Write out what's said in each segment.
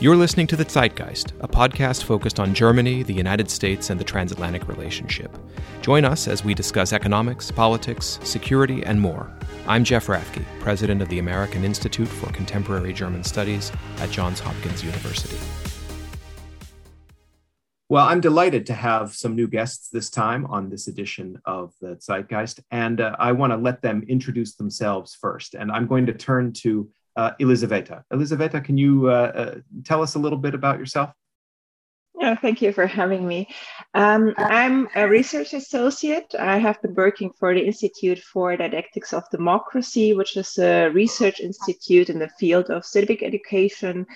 You're listening to The Zeitgeist, a podcast focused on Germany, the United States, and the transatlantic relationship. Join us as we discuss economics, politics, security, and more. I'm Jeff Rathke, president of the American Institute for Contemporary German Studies at Johns Hopkins University. Well, I'm delighted to have some new guests this time on this edition of the Zeitgeist, and uh, I want to let them introduce themselves first. And I'm going to turn to uh, Elisaveta. Elisaveta, can you uh, uh, tell us a little bit about yourself? Yeah, thank you for having me. Um, I'm a research associate. I have been working for the Institute for Didactics of Democracy, which is a research institute in the field of civic education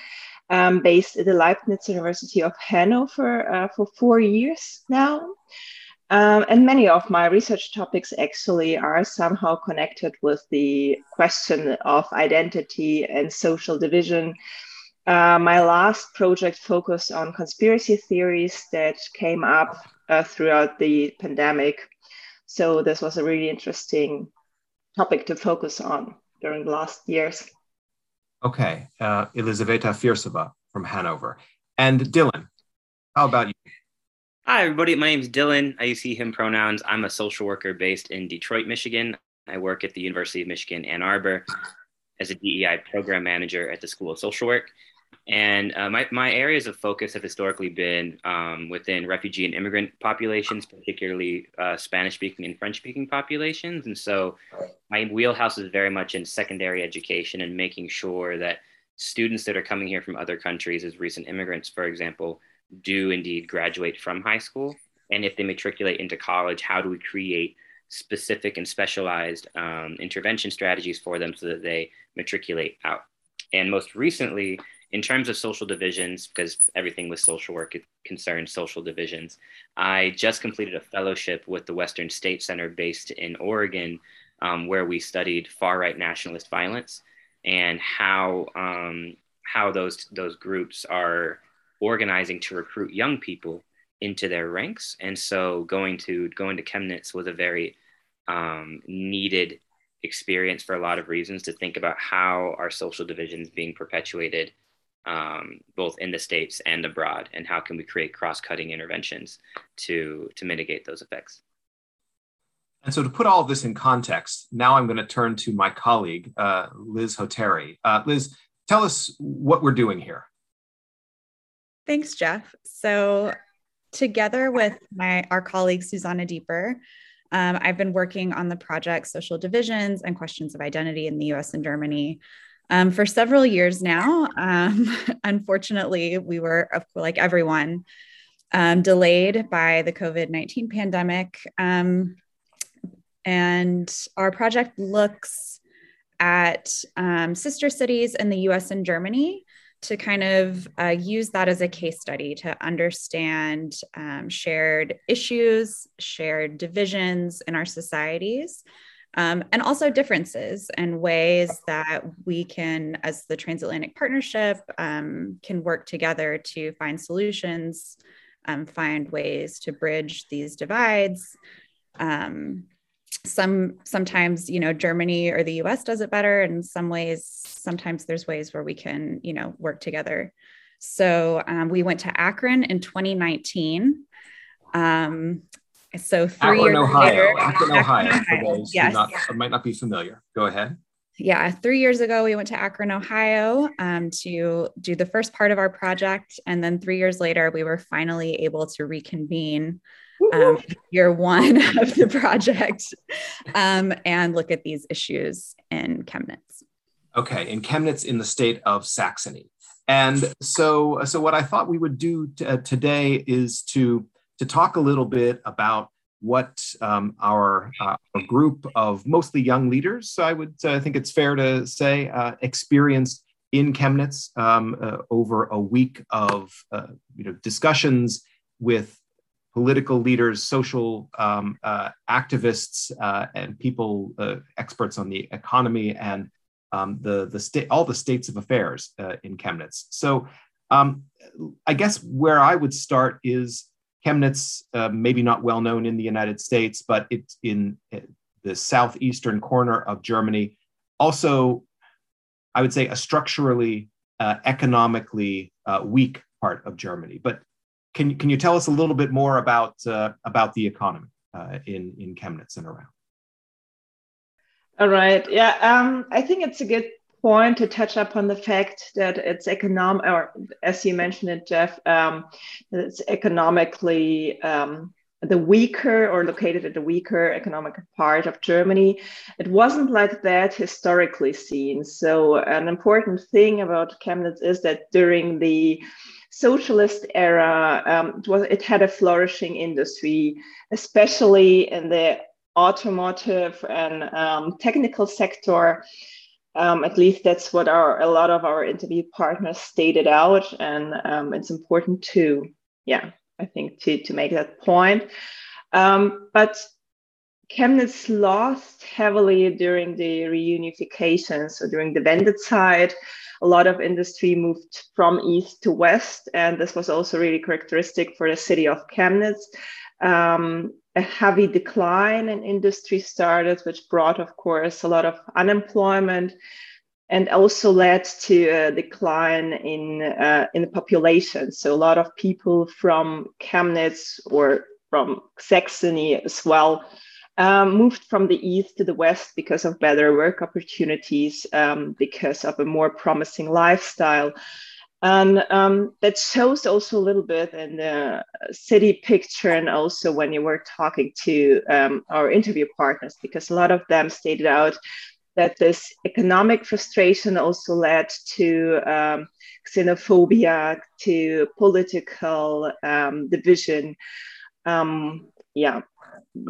um, based at the Leibniz University of Hanover uh, for four years now. Um, and many of my research topics actually are somehow connected with the question of identity and social division. Uh, my last project focused on conspiracy theories that came up uh, throughout the pandemic. So, this was a really interesting topic to focus on during the last years. Okay, uh, Elisaveta Firsova from Hanover. And Dylan, how about you? Hi, everybody. My name is Dylan. I use he, him pronouns. I'm a social worker based in Detroit, Michigan. I work at the University of Michigan, Ann Arbor, as a DEI program manager at the School of Social Work. And uh, my, my areas of focus have historically been um, within refugee and immigrant populations, particularly uh, Spanish speaking and French speaking populations. And so my wheelhouse is very much in secondary education and making sure that students that are coming here from other countries, as recent immigrants, for example, do indeed graduate from high school. And if they matriculate into college, how do we create specific and specialized um, intervention strategies for them so that they matriculate out? And most recently, in terms of social divisions, because everything with social work concerns social divisions, I just completed a fellowship with the Western State Center based in Oregon, um, where we studied far right nationalist violence and how um, how those those groups are organizing to recruit young people into their ranks. And so going to going to Chemnitz was a very um, needed experience for a lot of reasons to think about how our social divisions being perpetuated um, both in the states and abroad, and how can we create cross-cutting interventions to to mitigate those effects. And so, to put all of this in context, now I'm going to turn to my colleague, uh, Liz Hoteri. Uh, Liz, tell us what we're doing here. Thanks, Jeff. So, together with my our colleague Susanna Deeper, um, I've been working on the project Social Divisions and Questions of Identity in the US and Germany um, for several years now. Um, unfortunately, we were, like everyone, um, delayed by the COVID 19 pandemic. Um, and our project looks at um, sister cities in the US and Germany to kind of uh, use that as a case study to understand um, shared issues, shared divisions in our societies, um, and also differences and ways that we can, as the transatlantic partnership, um, can work together to find solutions, um, find ways to bridge these divides. Some sometimes you know germany or the us does it better. In some ways sometimes there's ways where we can you know work together. So um, we went to akron in 2019 um, so three akron, years ohio. later, akron, ohio, ohio. for those yes. who not, might not be familiar. Go ahead. Yeah three years ago we went to akron ohio um, to do the first part of our project. And then three years later we were finally able to reconvene um, year one of the project um, and look at these issues in Chemnitz. Okay, in Chemnitz in the state of Saxony. And so, so what I thought we would do t- uh, today is to, to talk a little bit about what um, our, uh, our, group of mostly young leaders, so I would uh, think it's fair to say, uh, experienced in Chemnitz um, uh, over a week of uh, you know, discussions with political leaders, social um, uh, activists, uh, and people, uh, experts on the economy and um, the the state, all the states of affairs uh, in Chemnitz. So, um, I guess where I would start is Chemnitz, uh, maybe not well known in the United States, but it's in uh, the southeastern corner of Germany. Also, I would say a structurally, economically weak part of Germany. But can, can you tell us a little bit more about, uh, about the economy uh, in, in Chemnitz and around? All right. Yeah, um, I think it's a good point to touch upon the fact that it's economic, or as you mentioned it, Jeff, um, it's economically um, the weaker or located at the weaker economic part of Germany. It wasn't like that historically seen. So, an important thing about Chemnitz is that during the socialist era, um, it, was, it had a flourishing industry, especially in the automotive and um, technical sector. Um, at least that's what our a lot of our interview partners stated out, and um, it's important to, yeah, I think to to make that point. Um, but Chemnitz lost heavily during the reunification. So during the Wendezeit, a lot of industry moved from east to west, and this was also really characteristic for the city of Chemnitz. Um, a heavy decline in industry started, which brought, of course, a lot of unemployment and also led to a decline in, uh, in the population. So a lot of people from Chemnitz or from Saxony as well um, moved from the east to the west because of better work opportunities, um, because of a more promising lifestyle. And um, that shows also a little bit in the city picture, and also when you were talking to um, our interview partners, because a lot of them stated out that this economic frustration also led to um, xenophobia, to political um, division. Um, yeah,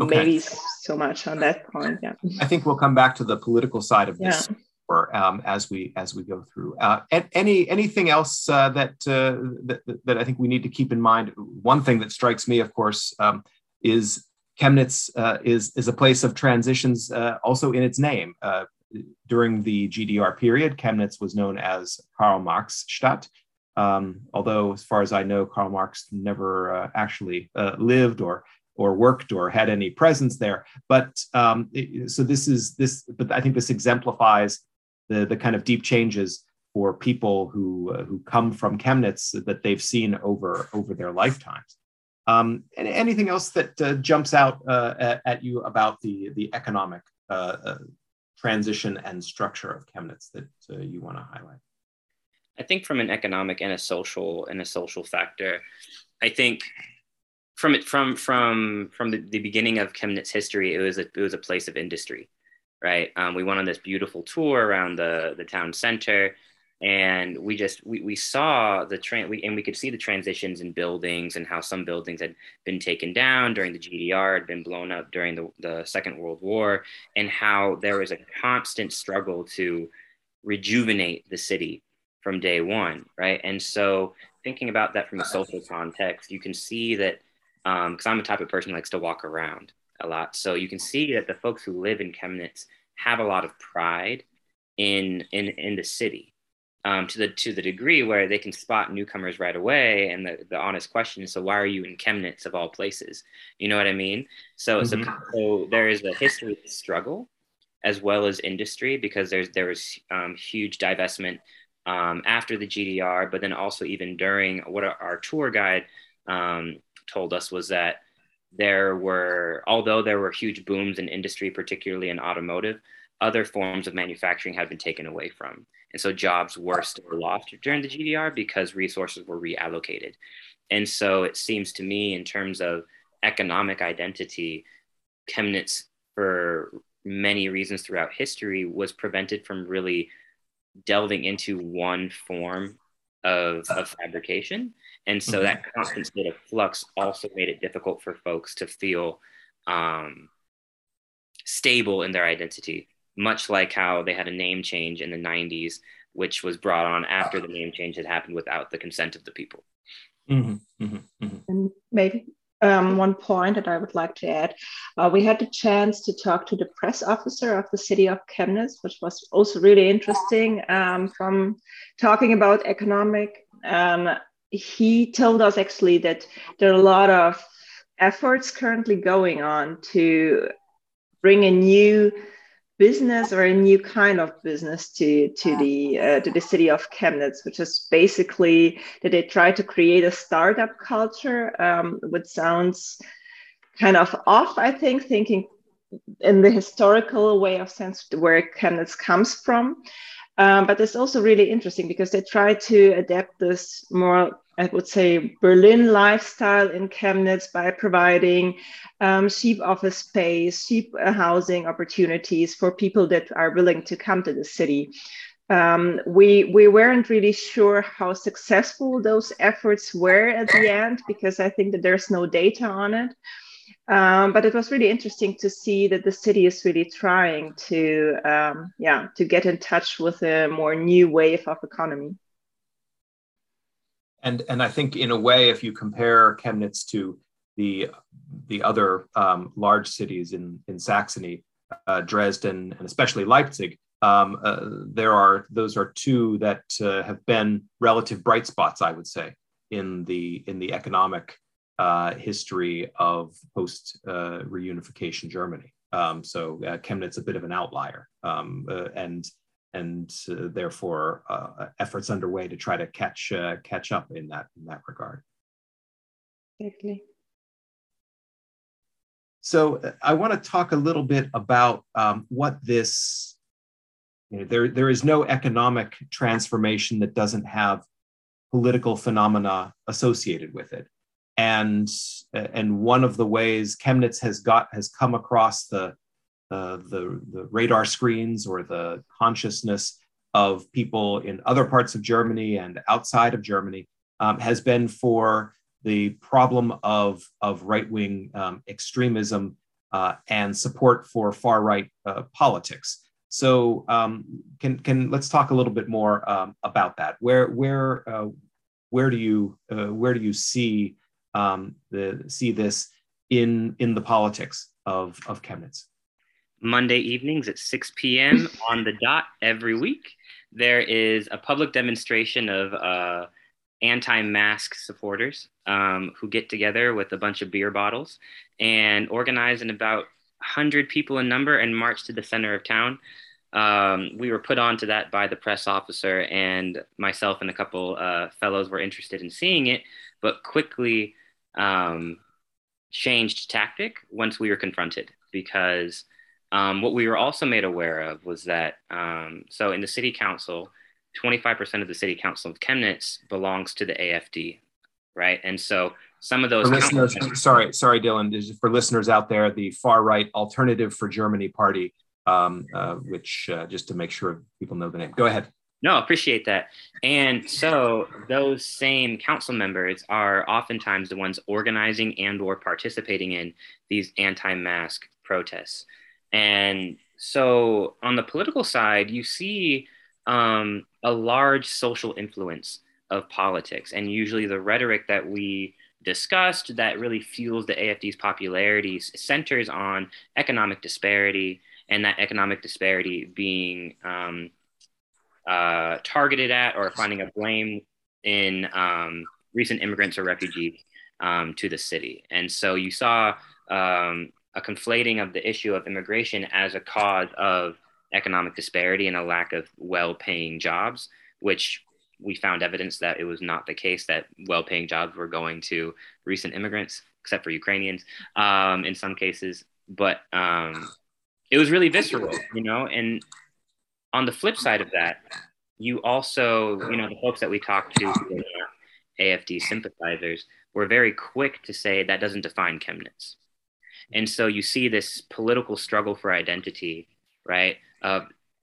okay. maybe so much on that point. Yeah, I think we'll come back to the political side of this. Yeah um, as we as we go through. Uh, any anything else uh, that, uh, that, that I think we need to keep in mind? One thing that strikes me, of course, um, is Chemnitz uh, is is a place of transitions, uh, also in its name. Uh, during the GDR period, Chemnitz was known as Karl Marx Stadt. Um, although, as far as I know, Karl Marx never actually lived or or worked or had any presence there. But um, so this is this, but I think this exemplifies the, the kind of deep changes for people who, uh, who come from Chemnitz that they've seen over, over their lifetimes. Um, and anything else that uh, jumps out uh, at, at, you about the, the economic uh, uh, transition and structure of Chemnitz that uh, you want to highlight? I think from an economic and a social and a social factor, I think from it from from from the, the beginning of Chemnitz history, it was a it was a place of industry right? Um, we went on this beautiful tour around the the town center, and we just we, we saw the train we, and we could see the transitions in buildings and how some buildings had been taken down during the GDR, had been blown up during the, the Second World War, and how there was a constant struggle to rejuvenate the city from day one, right? And so thinking about that from a social context, you can see that because um, I'm a type of person who likes to walk around a lot. So you can see that the folks who live in Chemnitz have a lot of pride in in in the city. Um, to the to the degree where they can spot newcomers right away, and the, the honest question is, so why are you in Chemnitz of all places? You know what I mean? So mm-hmm. so, so there is a history of struggle as well as industry because there's there was um, huge divestment um, after the GDR, but then also even during what our, our tour guide um, told us was that there were, although there were huge booms in industry, particularly in automotive, other forms of manufacturing had been taken away from. And so jobs were still lost during the GDR because resources were reallocated. And so it seems to me, in terms of economic identity, Chemnitz, for many reasons throughout history, was prevented from really delving into one form of, of fabrication. And so mm-hmm. that constant state of flux also made it difficult for folks to feel um, stable in their identity, much like how they had a name change in the 90s, which was brought on after the name change had happened without the consent of the people. Mm-hmm, mm-hmm, mm-hmm. and maybe um, one point that I would like to add. Uh, we had the chance to talk to the press officer of the city of Chemnitz, which was also really interesting um, from talking about economic. Um, he told us actually that there are a lot of efforts currently going on to bring a new business or a new kind of business to to the uh, to the city of Chemnitz, which is basically that they try to create a startup culture, um, which sounds kind of off, I think, thinking in the historical way of sense where Chemnitz comes from. Um, but it's also really interesting because they try to adapt this more, I would say, Berlin lifestyle in Chemnitz by providing um, cheap office space, cheap uh, housing opportunities for people that are willing to come to the city. Um, we we weren't really sure how successful those efforts were at the end because I think that there's no data on it. Um, but it was really interesting to see that the city is really trying to, um, yeah, to get in touch with a more new wave of economy. And and I think in a way, if you compare Chemnitz to the the other um, large cities in in Saxony, uh, Dresden, and especially Leipzig, um, uh, there are those are two that uh, have been relative bright spots, I would say, in the in the economic uh, history of post uh, reunification Germany. Um, so uh, Chemnitz a bit of an outlier, um, uh, and and uh, therefore uh, efforts underway to try to catch catch up in that in that regard. Exactly. So I want to talk a little bit about um, what this. You know, there there is no economic transformation that doesn't have political phenomena associated with it and and one of the ways Chemnitz has got has come across the uh, the the radar screens or the consciousness of people in other parts of Germany and outside of Germany um, has been for the problem of of right wing um, extremism uh, and support for far right uh, politics. So um, can can let's talk a little bit more um, about that. Where where uh, where do you uh, where do you see um, the, see this in in the politics of of Chemnitz. Monday evenings at 6 p.m. on the dot every week. There is a public demonstration of uh, anti-mask supporters um, who get together with a bunch of beer bottles and organize in about 100 people in number and march to the center of town. Um, we were put on to that by the press officer, and myself and a couple uh, fellows were interested in seeing it, but quickly um, changed tactic once we were confronted because um, what we were also made aware of was that um, so in the city council 25% of the city council of chemnitz belongs to the afd right? And so some of those listeners sorry sorry dylan for listeners out there the far right alternative for germany party um, uh, which uh, just to make sure people know the name. Go ahead no, appreciate that. And so those same council members are oftentimes the ones organizing and or participating in these anti-mask protests. And so on the political side, you see um, a large social influence of politics. And usually the rhetoric that we discussed that really fuels the AFD's popularity centers on economic disparity and that economic disparity being um, uh, targeted at or finding a blame in um, recent immigrants or refugees um, to the city. And so you saw um, a conflating of the issue of immigration as a cause of economic disparity and a lack of well paying jobs, which we found evidence that it was not the case that well paying jobs were going to recent immigrants, except for Ukrainians um, in some cases. But um, it was really visceral, you know, and on the flip side of that, you also, you know, the folks that we talked to, AFD sympathizers, were very quick to say that doesn't define Chemnitz. And so you see this political struggle for identity, right? Uh,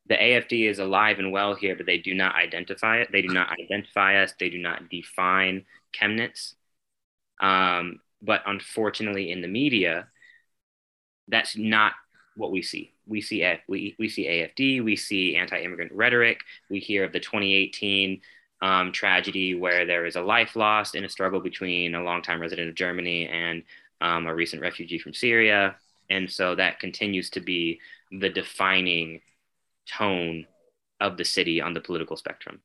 the AFD is alive and well here, but they do not identify it. They do not identify us. They do not define Chemnitz. Um, but unfortunately, in the media, that's not what we see. We see we, we see AFD, we see anti-immigrant rhetoric. We hear of the 2018 um, tragedy where there is a life lost in a struggle between a longtime resident of Germany and um, a recent refugee from Syria, and so that continues to be the defining tone of the city on the political spectrum,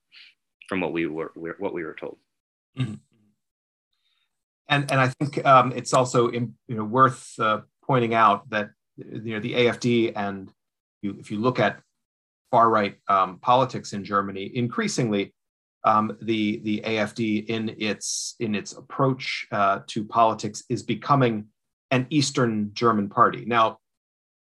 from what we were what we were told. Mm-hmm. And and I think um, it's also you know worth uh, pointing out that you know the AFD and you, if you look at far right um, politics in Germany, increasingly um, the the AFD in its in its approach uh, to politics is becoming an Eastern German party. Now,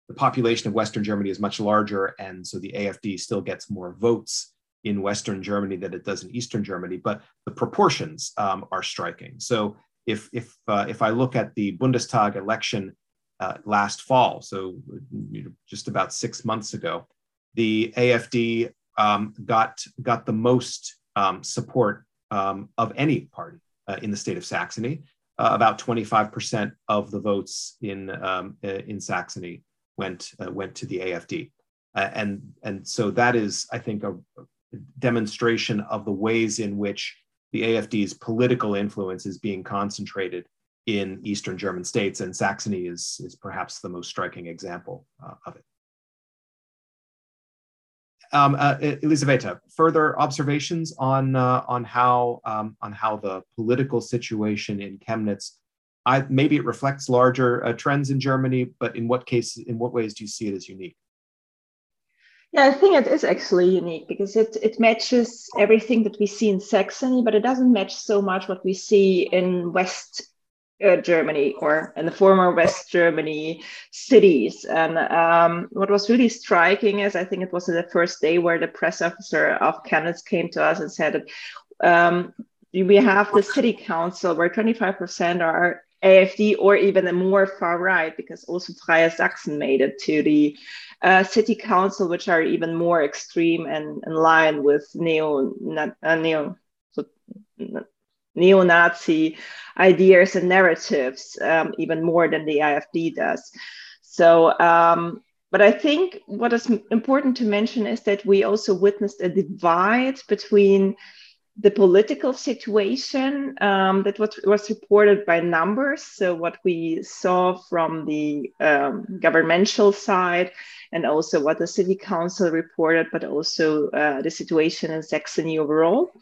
the population of Western Germany is much larger, and so the AFD still gets more votes in Western Germany than it does in Eastern Germany, but the proportions um, are striking. So if if uh, if I look at the Bundestag election uh, last fall, so just about six months ago, the AFD um, got got the most um, support um, of any party uh, in the state of Saxony. Uh, about 25% of the votes in um, uh, in Saxony went uh, went to the AFD, and and so that is, I think, a, demonstration of the ways in which the AFD's political influence is being concentrated in Eastern German states, and Saxony is, is perhaps the most striking example uh, of it. Um, uh, Elisaveta, further observations on uh, on how um, on how the political situation in Chemnitz, I, maybe it reflects larger uh, trends in Germany, but in what cases, in what ways do you see it as unique? Yeah, I think it is actually unique because it, it matches everything that we see in Saxony, but it doesn't match so much what we see in West uh, Germany or in the former West Germany cities. And um, what was really striking is I think it was the first day where the press officer of Chemnitz came to us and said that um, we have the city council where 25% are AFD or even a more far right, because also Freie Sachsen made it to the uh, city council, which are even more extreme and in line with neo uh, neo so, neo-Nazi ideas and narratives, um, even more than the AFD does. So, um, but I think what is important to mention is that we also witnessed a divide between the political situation um, that was, was reported by numbers. So, what we saw from the um, governmental side, and also what the city council reported, but also uh, the situation in Saxony overall.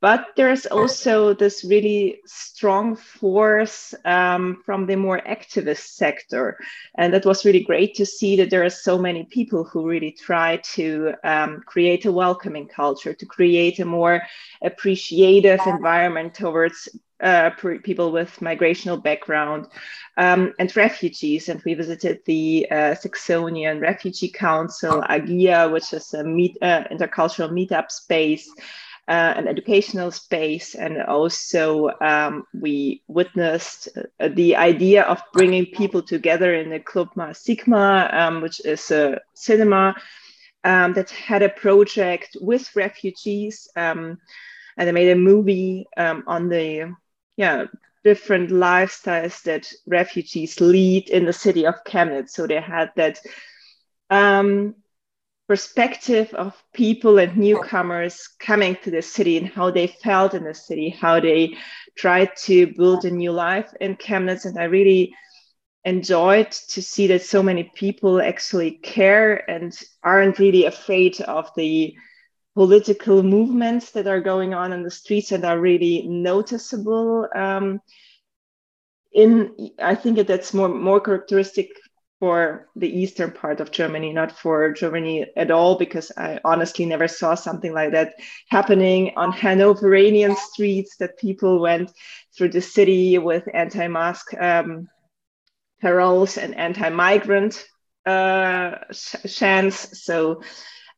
But there's also this really strong force um, from the more activist sector. And that was really great to see that there are so many people who really try to um, create a welcoming culture, to create a more appreciative environment towards uh, people with migrational background um, and refugees. And we visited the uh, Saxonian Refugee Council, AGIA, which is a meet, uh, intercultural meetup space uh, an educational space. And also, um, we witnessed uh, the idea of bringing people together in the Club Ma Sigma, um, which is a cinema um, that had a project with refugees. Um, and they made a movie um, on the yeah different lifestyles that refugees lead in the city of Chemnitz. So they had that um, perspective of people and newcomers coming to the city and how they felt in the city, how they tried to build a new life in Chemnitz. And I really enjoyed to see that so many people actually care and aren't really afraid of the political movements that are going on in the streets and are really noticeable. Um, in I think that's more more characteristic for the eastern part of Germany, not for Germany at all, because I honestly never saw something like that happening on Hanoverian streets that people went through the city with anti mask um, paroles and anti migrant uh, chants. So,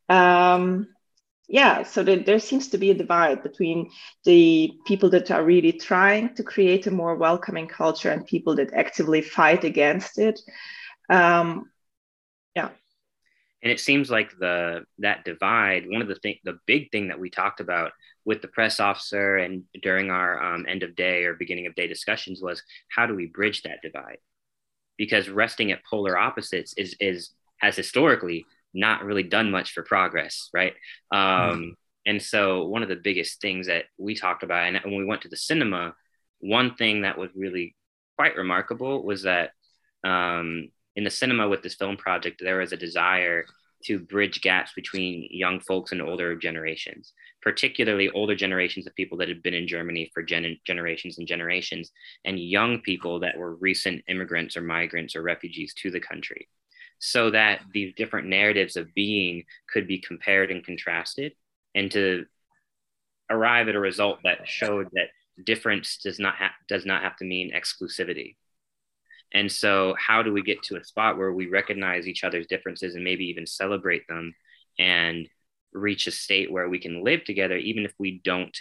um, yeah, so the, there seems to be a divide between the people that are really trying to create a more welcoming culture and people that actively fight against it. Um, yeah. And it seems like the that divide. One of the thing, the big thing that we talked about with the press officer and during our um, end of day or beginning of day discussions was how do we bridge that divide? Because resting at polar opposites is is has historically not really done much for progress, right? Um, mm-hmm. And so one of the biggest things that we talked about, and when we went to the cinema, one thing that was really quite remarkable was that um, in the cinema with this film project, there was a desire to bridge gaps between young folks and older generations, particularly older generations of people that had been in Germany for gen- generations and generations, and young people that were recent immigrants or migrants or refugees to the country. so that these different narratives of being could be compared and contrasted and to arrive at a result that showed that difference does not have does not have to mean exclusivity and so how do we get to a spot where we recognize each other's differences and maybe even celebrate them and reach a state where we can live together even if we don't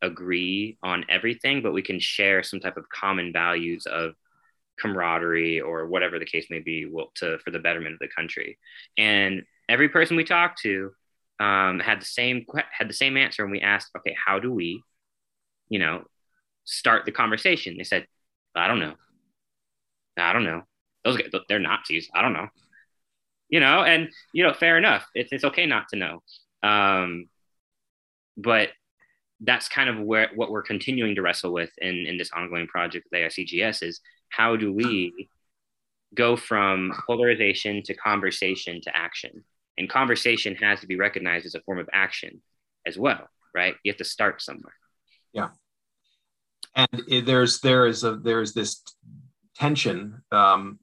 agree on everything but we can share some type of common values of camaraderie or whatever the case may be to for the betterment of the country? And every person we talked to um, had the same had the same answer and we asked okay how do we you know start the conversation? They said i don't know i don't know those guys they're nazis i don't know you know and you know fair enough it's, it's okay not to know um, but that's kind of where what we're continuing to wrestle with in, in this ongoing project with AICGS is how do we go from polarization to conversation to action? And conversation has to be recognized as a form of action as well, right? You have to start somewhere. Yeah. And there's there is a there's this tension. Um,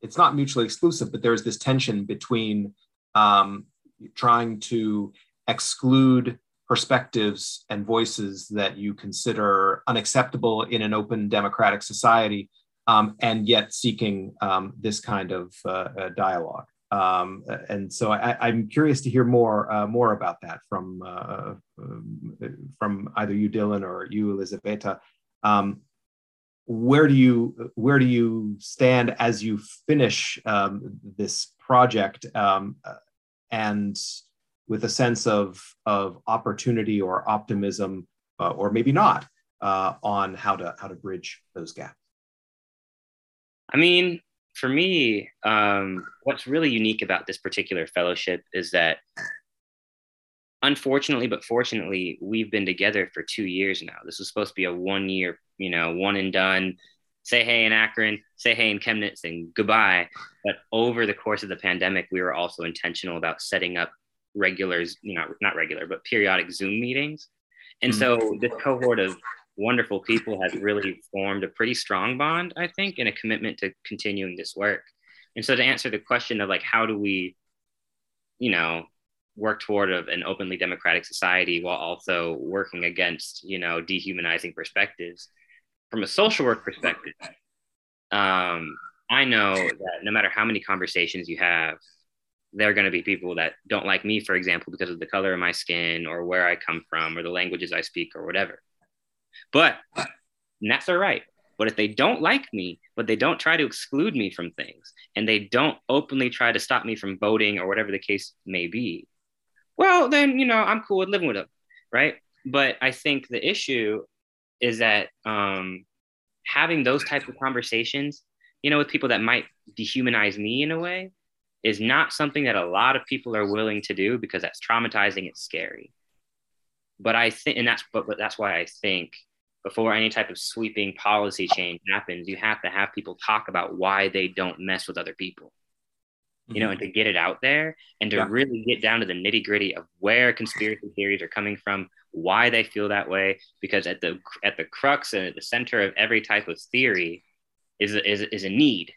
it's not mutually exclusive, but there's this tension between um, trying to exclude perspectives and voices that you consider unacceptable in an open democratic society, um, and yet seeking um, this kind of uh, uh, dialogue. Um, and so I, am curious to hear more uh, more about that from uh, um, from either you, Dylan, or you, Elizaveta. Um, where do you where do you stand as you finish um, this project um, and with a sense of, of opportunity or optimism, uh, or maybe not, uh, on how to how to bridge those gaps? I mean, for me, um, what's really unique about this particular fellowship is that, unfortunately, but fortunately, we've been together for two years now. This was supposed to be a one year, you know, one and done. Say hey in Akron, say hey in Chemnitz, and goodbye. But over the course of the pandemic, we were also intentional about setting up regulars, you know, not regular, but periodic Zoom meetings. And mm-hmm. so this cohort of wonderful people has really formed a pretty strong bond, I think, and a commitment to continuing this work. And so to answer the question of like, how do we, you know, work toward a, an openly democratic society while also working against, you know, dehumanizing perspectives from a social work perspective, um, I know that no matter how many conversations you have, there are going to be people that don't like me, for example, because of the color of my skin or where I come from or the languages I speak or whatever. But that's all right. But if they don't like me, but they don't try to exclude me from things and they don't openly try to stop me from voting or whatever the case may be, well, then, you know, I'm cool with living with them. Right. But I think the issue is that um, having those types of conversations, you know, with people that might dehumanize me in a way, is not something that a lot of people are willing to do because that's traumatizing, it's scary. But I think, and that's but, but that's why I think before any type of sweeping policy change happens, you have to have people talk about why they don't mess with other people. You know, and to get it out there and to yeah. really get down to the nitty gritty of where conspiracy theories are coming from, why they feel that way, because at the at the crux and at the center of every type of theory is is, is a need.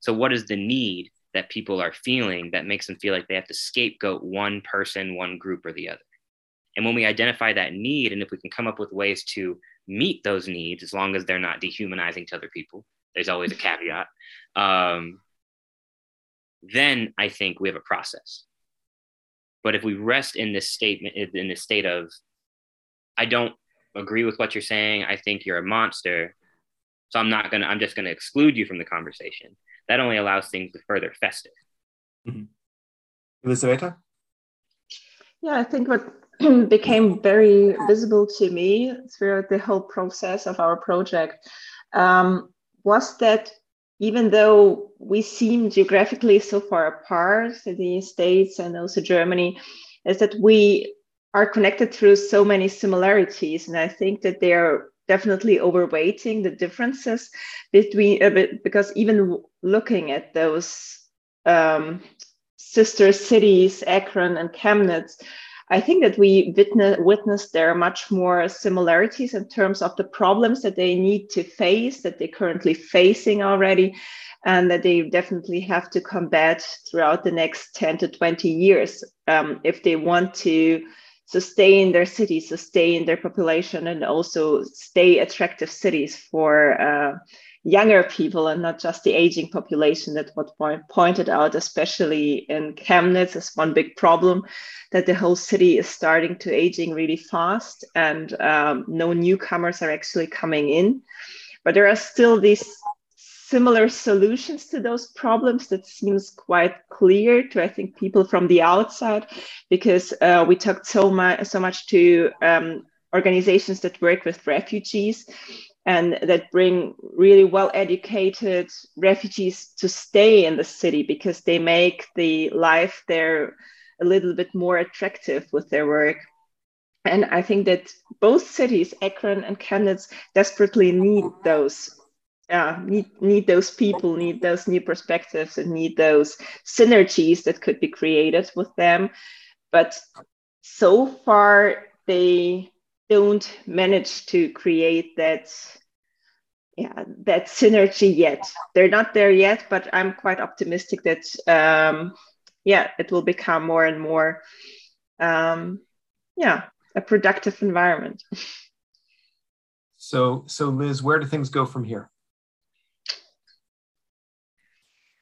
So, what is the need? that people are feeling that makes them feel like they have to scapegoat one person, one group, or the other. And when we identify that need, and if we can come up with ways to meet those needs, as long as they're not dehumanizing to other people, there's always a caveat. Um, then I think we have a process. But if we rest in this statement, in this state of, I don't agree with what you're saying, I think you're a monster, so I'm not gonna, I'm just gonna exclude you from the conversation that only allows things to further fester. Mm-hmm. Elizaveta? Yeah, I think what became very visible to me throughout the whole process of our project um, was that even though we seem geographically so far apart, the States and also Germany, is that we are connected through so many similarities. And I think that they are definitely overweighting the differences between uh, because even looking at those um, sister cities, Akron and Chemnitz, I think that we witness, witness there are much more similarities in terms of the problems that they need to face, that they're currently facing already, and that they definitely have to combat throughout the next 10 to 20 years um, if they want to sustain their cities, sustain their population, and also stay attractive cities for uh, younger people and not just the aging population that what point pointed out, especially in Chemnitz, is one big problem that the whole city is starting to aging really fast and um, no newcomers are actually coming in. But there are still these similar solutions to those problems that seems quite clear to I think people from the outside because uh, we talked so much so much to um, organizations that work with refugees and that bring really well educated refugees to stay in the city because they make the life there a little bit more attractive with their work and i think that both cities akron and chemnitz desperately need those yeah, need need those people, need those new perspectives, and need those synergies that could be created with them. But so far, they don't manage to create that yeah that synergy yet. They're not there yet, but I'm quite optimistic that um, yeah, it will become more and more um, yeah a productive environment. So, so Liz, where do things go from here?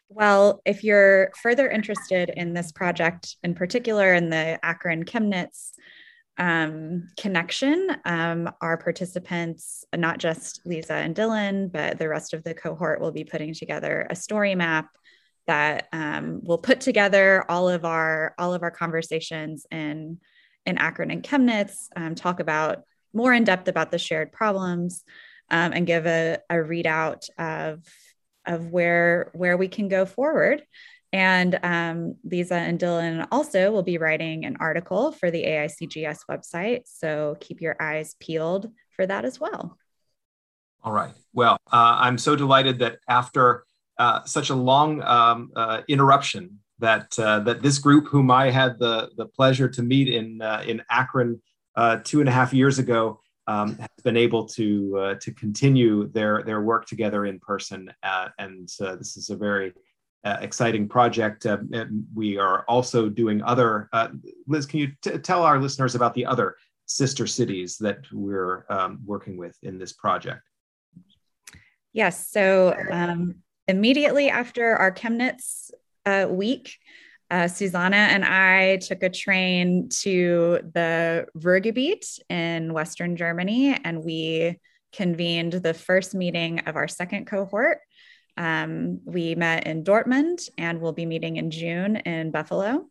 Well, if you're further interested in this project in particular, in the Akron Chemnitz um, connection, um, our participants, not just Lisa and Dylan, but the rest of the cohort will be putting together a story map that um, will put together all of our all of our conversations in in Akron and Chemnitz, um, talk about more in depth about the shared problems, um, and give a, a readout of of where where we can go forward. And um, Lisa and Dylan also will be writing an article for the AICGS website. So keep your eyes peeled for that as well. All right. Well, uh, I'm so delighted that after uh, such a long um, uh, interruption, that uh, that this group, whom I had the the pleasure to meet in uh, in Akron uh, two and a half years ago, um, has been able to to continue their their work together in person, and this is a very exciting project. Uh, we are also doing other. Uh, Liz, can you t- tell our listeners about the other sister cities that we're um, working with in this project? Yes. So um, immediately after our Chemnitz week, uh, Susanna and I took a train to the Ruhrgebiet in Western Germany, and we convened the first meeting of our second cohort. Um, we met in Dortmund and we'll be meeting in June in Buffalo.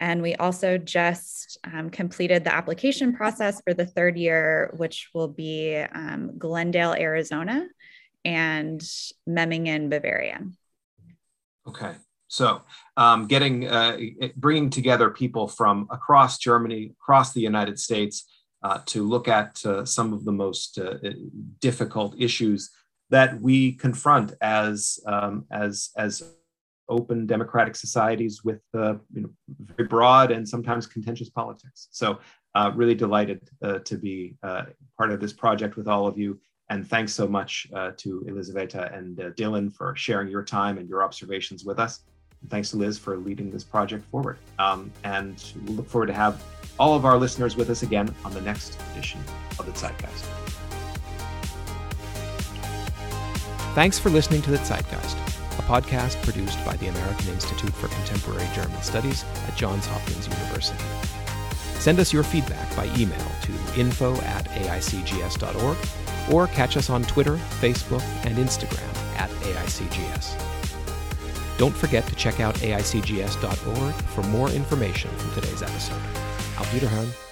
And we also just um, completed the application process for the third year, which will be um, Glendale, Arizona, and Memmingen, Bavaria. Okay. So, um, getting uh, bringing together people from across Germany, across the United States, uh, to look at uh, some of the most uh, difficult issues that we confront as um, as as open democratic societies with uh, you know, very broad and sometimes contentious politics. So, uh, really delighted to be part of this project with all of you. And thanks so much to Elisaveta and Dylan for sharing your time and your observations with us. Thanks to Liz for leading this project forward. Um, and we look forward to have all of our listeners with us again on the next edition of the Zeitgeist. Thanks for listening to the Zeitgeist, a podcast produced by the American Institute for Contemporary German Studies at Johns Hopkins University. Send us your feedback by email to info at aicgs.org or catch us on Twitter, Facebook, and Instagram at AICGS. Don't forget to check out aicgs.org for more information from today's episode. Auf Wiederhören.